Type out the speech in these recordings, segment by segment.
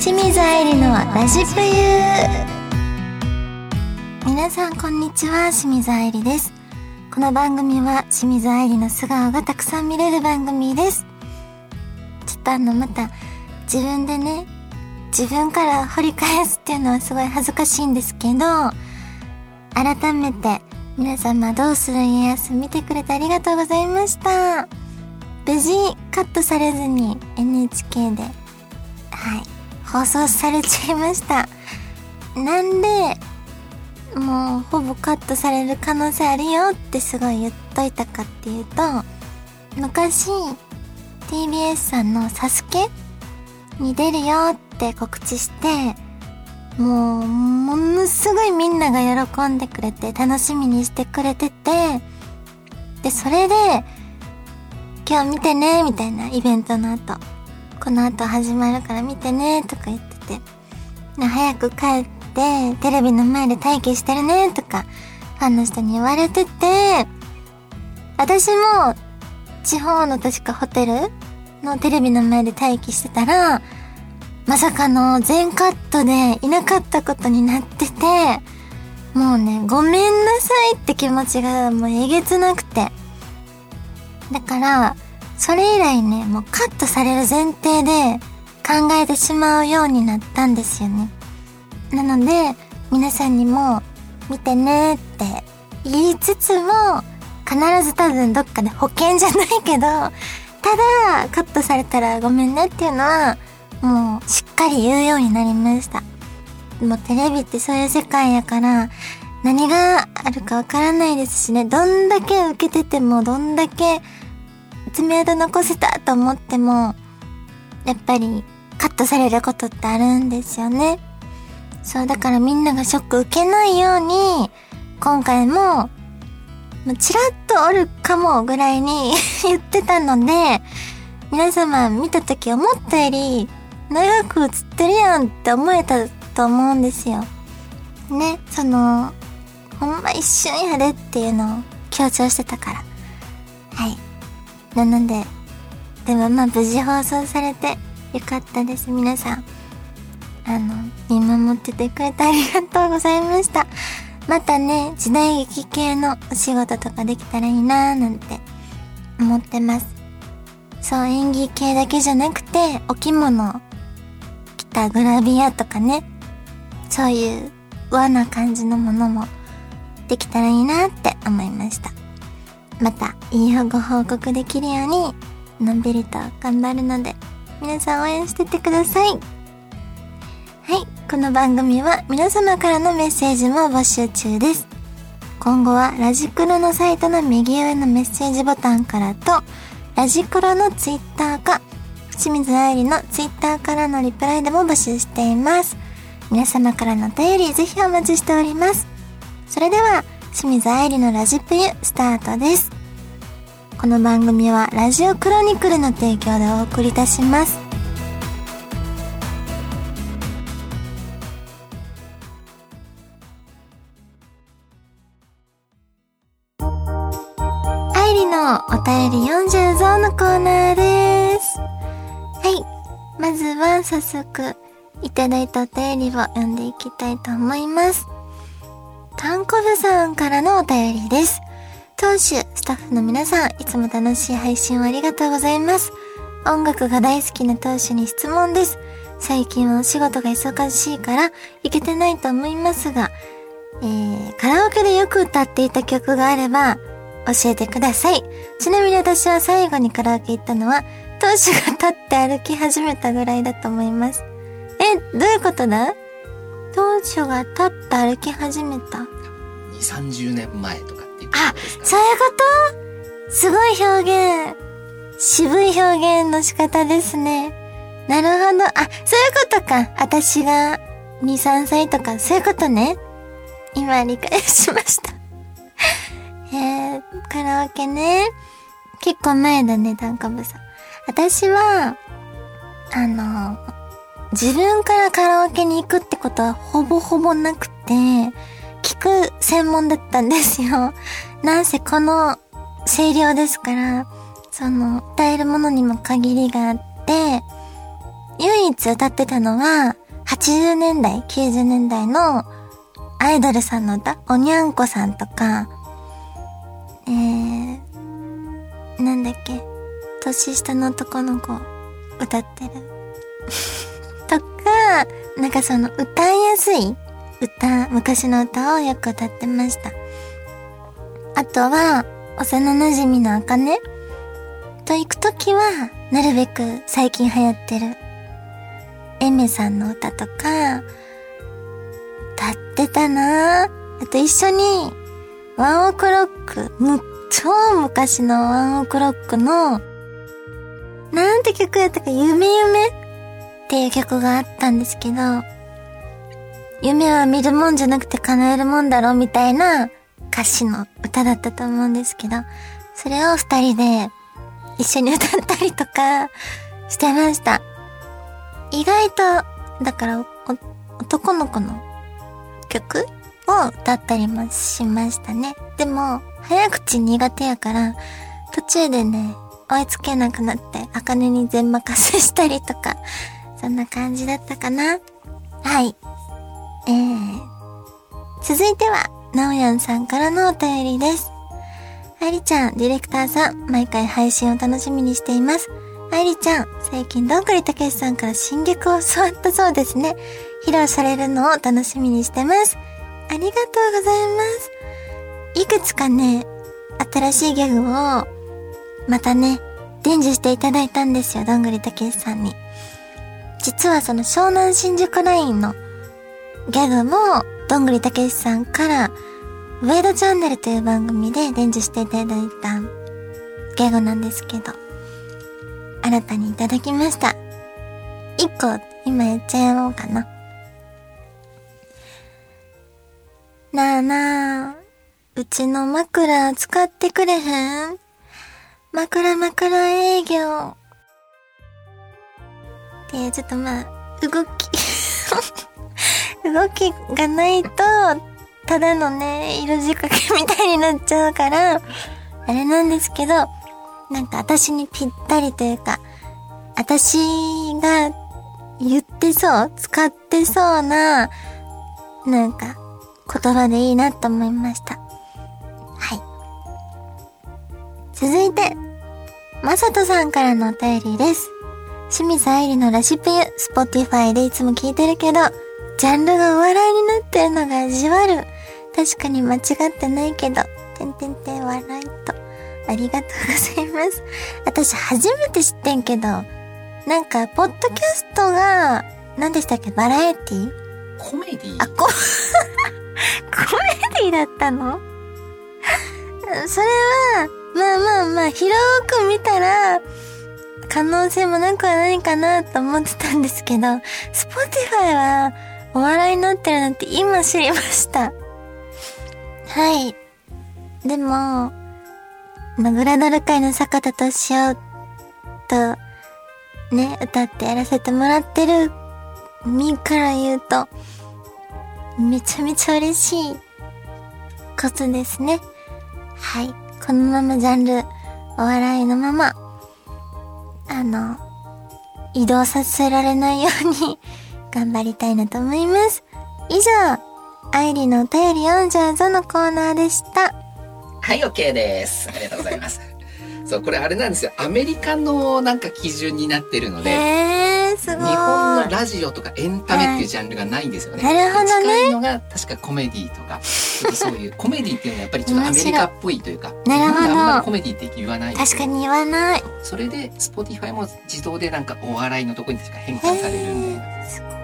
清水愛理のラジプユ皆さんこんにちは清水愛理です。この番組は清水愛理の素顔がたくさん見れる番組です。ちょっとあのまた自分でね自分から掘り返すっていうのはすごい恥ずかしいんですけど改めて皆様どうする家康見てくれてありがとうございました。無事カットされずに NHK ではい。放送されちゃいました。なんでもうほぼカットされる可能性あるよってすごい言っといたかっていうと昔 TBS さんのサスケに出るよって告知してもうものすごいみんなが喜んでくれて楽しみにしてくれててでそれで今日見てねみたいなイベントの後。この後始まるから見てねとか言ってて。早く帰ってテレビの前で待機してるねとかファンの人に言われてて。私も地方の確かホテルのテレビの前で待機してたらまさかの全カットでいなかったことになってて。もうねごめんなさいって気持ちがもうえげつなくて。だからそれ以来ねもうカットされる前提で考えてしまうようになったんですよね。なので皆さんにも見てねって言いつつも必ず多分どっかで保険じゃないけどただカットされたらごめんねっていうのはもうしっかり言うようになりました。もうテレビってそういう世界やから何があるかわからないですしね。どんだけ受けててもどんだけ爪痕残せたと思ってもやっぱりカットされることってあるんですよねそうだからみんながショック受けないように今回もチラッとおるかもぐらいに 言ってたので皆様見た時思ったより長く映ってるやんって思えたと思うんですよ。ね、その、ほんま一瞬やでっていうのを強調してたから。はい。なので、でもまあ無事放送されてよかったです、皆さん。あの、見守っててくれてありがとうございました。またね、時代劇系のお仕事とかできたらいいなーなんて思ってます。そう、演技系だけじゃなくて、お着物着たグラビアとかね、そういう和な感じのものもできたらいいなって思いました。また、いいよご報告できるように、のんびりと頑張るので、皆さん応援しててください。はい、この番組は皆様からのメッセージも募集中です。今後はラジクロのサイトの右上のメッセージボタンからと、ラジクロのツイッターか、清水愛理のツイッターからのリプライでも募集しています。皆様からのお便りぜひお待ちしております。それでは、清水愛理のラジプユスタートです。この番組はラジオクロニクルの提供でお送りいたします。愛理のお便り読んじゃうぞのコーナーです。はい。まずは早速、いただいたお便りを読んでいきたいと思います。タンコブさんからのお便りです。当主、スタッフの皆さん、いつも楽しい配信をありがとうございます。音楽が大好きな当主に質問です。最近はお仕事が忙しいから、行けてないと思いますが、えー、カラオケでよく歌っていた曲があれば、教えてください。ちなみに私は最後にカラオケ行ったのは、当主が立って歩き始めたぐらいだと思います。え、どういうことだ？当主が立って歩き始めた2、30年前とかっていうね。そういうこと？すごい表現。渋い表現の仕方ですね。なるほど。あ、そういうことか。私が2、3歳とか、そういうことね。今理解しました。えー、カラオケね。結構前だね、ダンカブさん。私は、あの、自分からカラオケに行くってことはほぼほぼなくて、聞く専門だったんですよ。なんせこの声量ですから、その、歌えるものにも限りがあって、唯一歌ってたのは、80年代、90年代のアイドルさんの歌、おにゃんこさんとか、えー、なんだっけ、年下の男の子歌ってる。とか、なんかその歌いやすい歌、昔の歌をよく歌ってました。あとは、幼馴染みのあかねと行くときは、なるべく最近流行ってる、エメさんの歌とか、歌ってたなぁ。あと一緒に、ワンオクロック、む、超昔のワンオクロックの、なんて曲やったか、夢夢っていう曲があったんですけど、夢は見るもんじゃなくて叶えるもんだろみたいな歌詞の歌だったと思うんですけど、それを二人で一緒に歌ったりとかしてました。意外と、だから男の子の曲を歌ったりもしましたね。でも、早口苦手やから、途中でね、追いつけなくなって、あかねに全任せしたりとか、そんな感じだったかな？はい。えー、続いては、なおやんさんからのお便りです。愛理ちゃん、ディレクターさん、毎回配信を楽しみにしています。愛理ちゃん、最近どんぐりたけしさんから新曲を教わったそうですね。披露されるのを楽しみにしてます。ありがとうございます。いくつかね、新しいギャグを、またね、伝授していただいたんですよ、どんぐりたけしさんに。実はその湘南新宿ラインのギャグも、どんぐりたけしさんから、ウェイドチャンネルという番組で伝授していただいたギャグなんですけど、新たにいただきました。一個、今やっちゃおうかな。なあなあ、うちの枕使ってくれへん？枕枕営業。で、ちょっとまあ、動き 動きがないと、ただのね、色仕掛けみたいになっちゃうから、あれなんですけど、なんか私にぴったりというか、私が言ってそう、使ってそうな、なんか、言葉でいいなと思いました。はい。続いて、まさとさんからのお便りです。清水愛理のラシピュ、 Spotify でいつも聞いてるけど、ジャンルがお笑いになってるのがじわる。確かに間違ってないけど、てんてんてん笑いと。ありがとうございます。私初めて知ってんけど、なんか、ポッドキャストが、何でしたっけ？バラエティ？コメディあ、こ、コメディだったの？それは、まあまあまあ、広く見たら、可能性もなくはないかなと思ってたんですけど、 Spotify は、お笑いになってるなんて今知りました。はい。でも、まグラドル界の坂田利夫と、ね、歌ってやらせてもらってる身から言うと、めちゃめちゃ嬉しいことですね。はい。このままジャンル、お笑いのまま、あの、移動させられないように頑張りたいなと思います。以上、アイリのお便り読んじゃうぞのコーナーでした。はい、OK です。ありがとうございます。そう、これあれなんですよ。アメリカのなんか基準になってるので、えー、すごい。日本のラジオとかエンタメっていうジャンルがないんですよね。なるほどね。近いのが確かコメディとか、そういうコメディっていうのはやっぱりちょっとアメリカっぽいというか、なるほど。あんまりコメディって言わない。確かに言わない。それで、 Spotify も自動でなんかお笑いのとこにしか変換されるんで。すごい。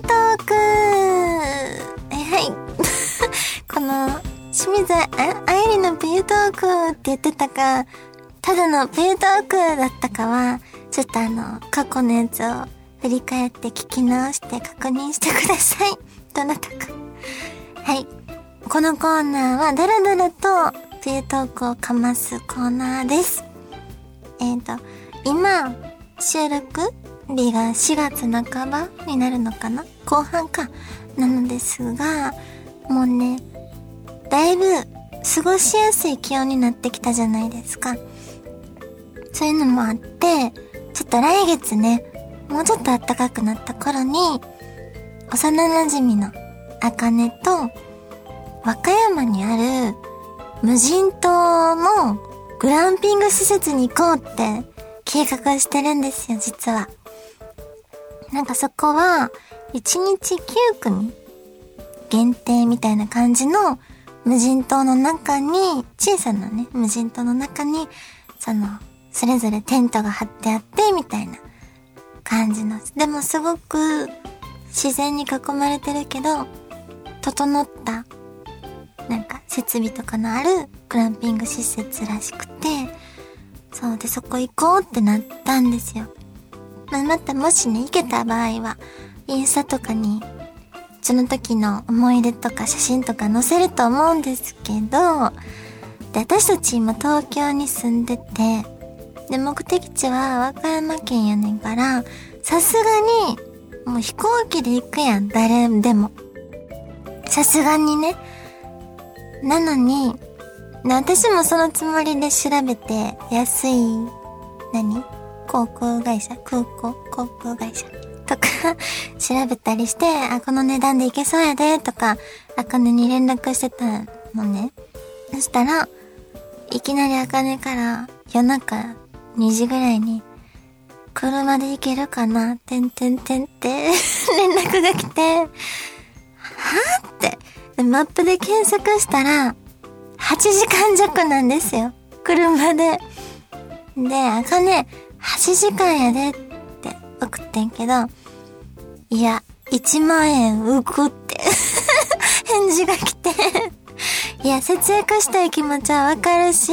トーク。この、清水あ、あゆりのペユトークって言ってたか、ただのペユトークだったかは、ちょっとあの、過去のやつを振り返って聞き直して確認してください。どなたか。はい。このコーナーは、だらだらと、ペユトークをかますコーナーです。えっ、ー、と、今、収録日が4月半ばになるのかな？後半か。なのですが、もうね、だいぶ過ごしやすい気温になってきたじゃないですか。そういうのもあって、ちょっと来月ね、もうちょっと暖かくなった頃に、幼馴染のあかねと、和歌山にある無人島のグランピング施設に行こうって計画してるんですよ、実は。なんかそこは、1日9組限定みたいな感じの無人島の中に、小さなね、無人島の中に、その、それぞれテントが張ってあって、みたいな感じの。でもすごく自然に囲まれてるけど、整った、なんか設備とかのあるグランピング施設らしくて、そうで、そこ行こうってなったんですよ。まあ、またもしね、行けた場合は、インスタとかに、その時の思い出とか写真とか載せると思うんですけど、で、私たち今東京に住んでて、で、目的地は和歌山県やねんから、さすがに、もう飛行機で行くやん、誰でも。さすがにね。なのに、私もそのつもりで調べて、安い、何？航空会社？空港？航空会社？とか調べたりして、あ、この値段で行けそうやで、とか、あかねに連絡してたのね。そしたら、いきなりあかねから夜中2時ぐらいに、車で行けるかなてんてんてんって 連絡が来て、はぁって、マップで検索したら、8時間弱なんですよ。車で。で、あかね、8時間やでって送ってんけど、いや、1万円浮くって 返事が来ていや、節約したい気持ちはわかるし、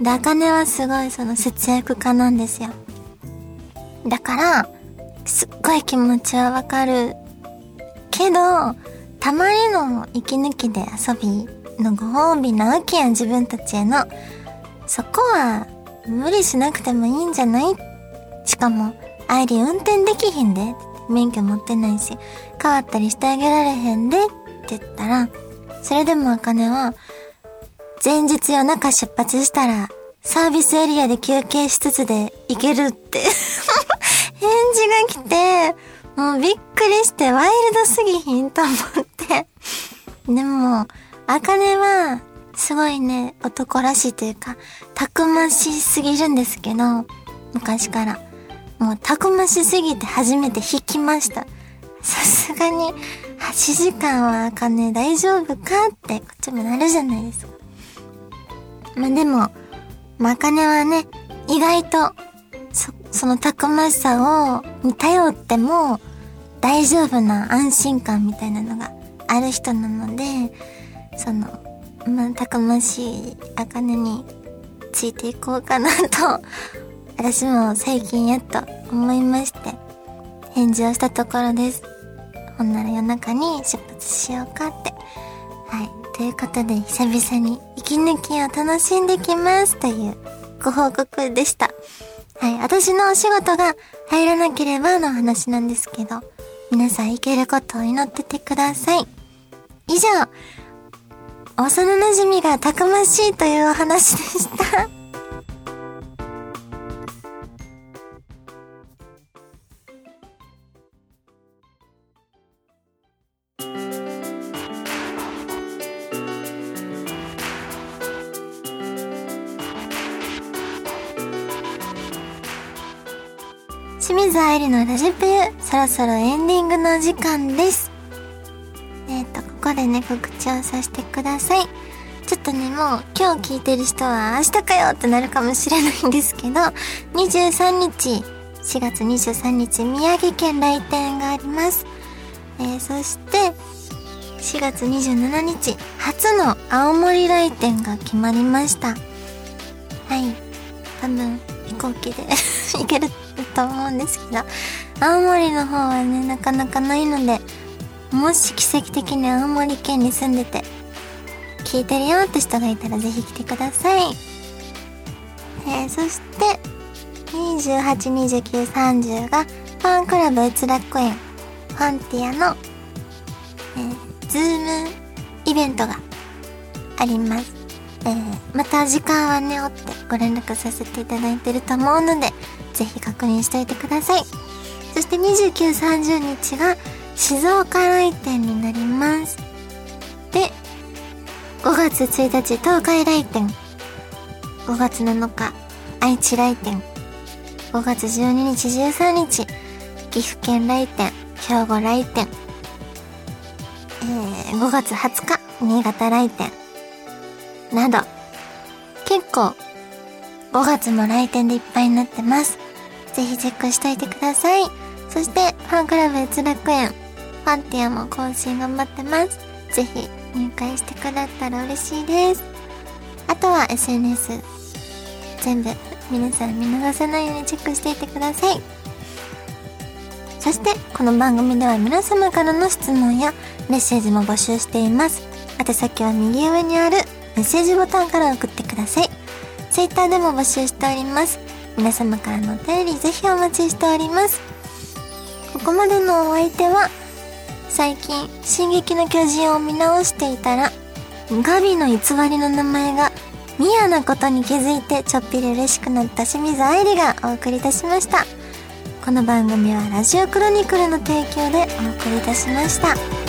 で、あかねはすごいその節約家なんですよ。だから、すっごい気持ちはわかる。けど、たまにの息抜きで遊びのご褒美なわけやん、自分たちへの。そこは、無理しなくてもいいんじゃない？しかも、アイリ運転できひんで。免許持ってないし、変わったりしてあげられへんで。って言ったら、それでもあかねは、前日夜中出発したら、サービスエリアで休憩しつつで行けるって 返事が来て、もうびっくりしてワイルドすぎひんと思ってでも、あかねは、すごいね、男らしいというか、たくましすぎるんですけど、昔から。もうたくましすぎて初めて弾きました。さすがに、8時間はあかね大丈夫かってこっちもなるじゃないですか。まあでも、まかねはね、意外と、そ、そのたくましさを、に頼っても、大丈夫な安心感みたいなのがある人なので、その、まあ、たくましいあかねについていこうかなと、私も最近やっと思いまして、返事をしたところです。ほんなら夜中に出発しようかって。はい。ということで、久々に息抜きを楽しんできますというご報告でした。はい。私のお仕事が入らなければの話なんですけど、皆さん行けることを祈っててください。以上、幼馴染がたくましいというお話でした。清水愛理のラジプユ、そろそろエンディングの時間です。えっ、ー、と、ここでね、告知をさせてください。ちょっとね、もう今日聞いてる人は明日かよってなるかもしれないんですけど、23日、4月23日、宮城県来店があります。えー、そして、4月27日、初の青森来店が決まりました。はい。多分、飛行機で 行けると思うんですけど、青森の方はね、なかなかないので、もし奇跡的に青森県に住んでて、聞いてるよって人がいたらぜひ来てください。えー、そして、282930がファンクラブ閲楽園ファンティアの、えー、ズームイベントがあります。えー、また時間はね、追ってご連絡させていただいてると思うので、ぜひ確認しておいてください。そして29、30日が静岡来店になります。で、5月1日東海来店。5月7日愛知来店。5月12日、13日岐阜県来店。兵庫来店。えー、5月20日新潟来店。など、結構5月も来店でいっぱいになってます。ぜひチェックしといてください。そして、ファンクラブ閲楽園、ファンティアも更新頑張ってます。ぜひ入会してくだったら嬉しいです。あとは SNS、全部皆さん見逃さないようにチェックしていてください。そして、この番組では皆様からの質問やメッセージも募集しています。宛先は右上にあるメッセージボタンから送ってください。Twitter でも募集しております。皆様からのお便りぜひお待ちしております。ここまでのお相手は、最近、進撃の巨人を見直していたら、ガビの偽りの名前がミアなことに気づいてちょっぴり嬉しくなった清水愛理がお送りいたしました。この番組はラジオクロニクルの提供でお送りいたしました。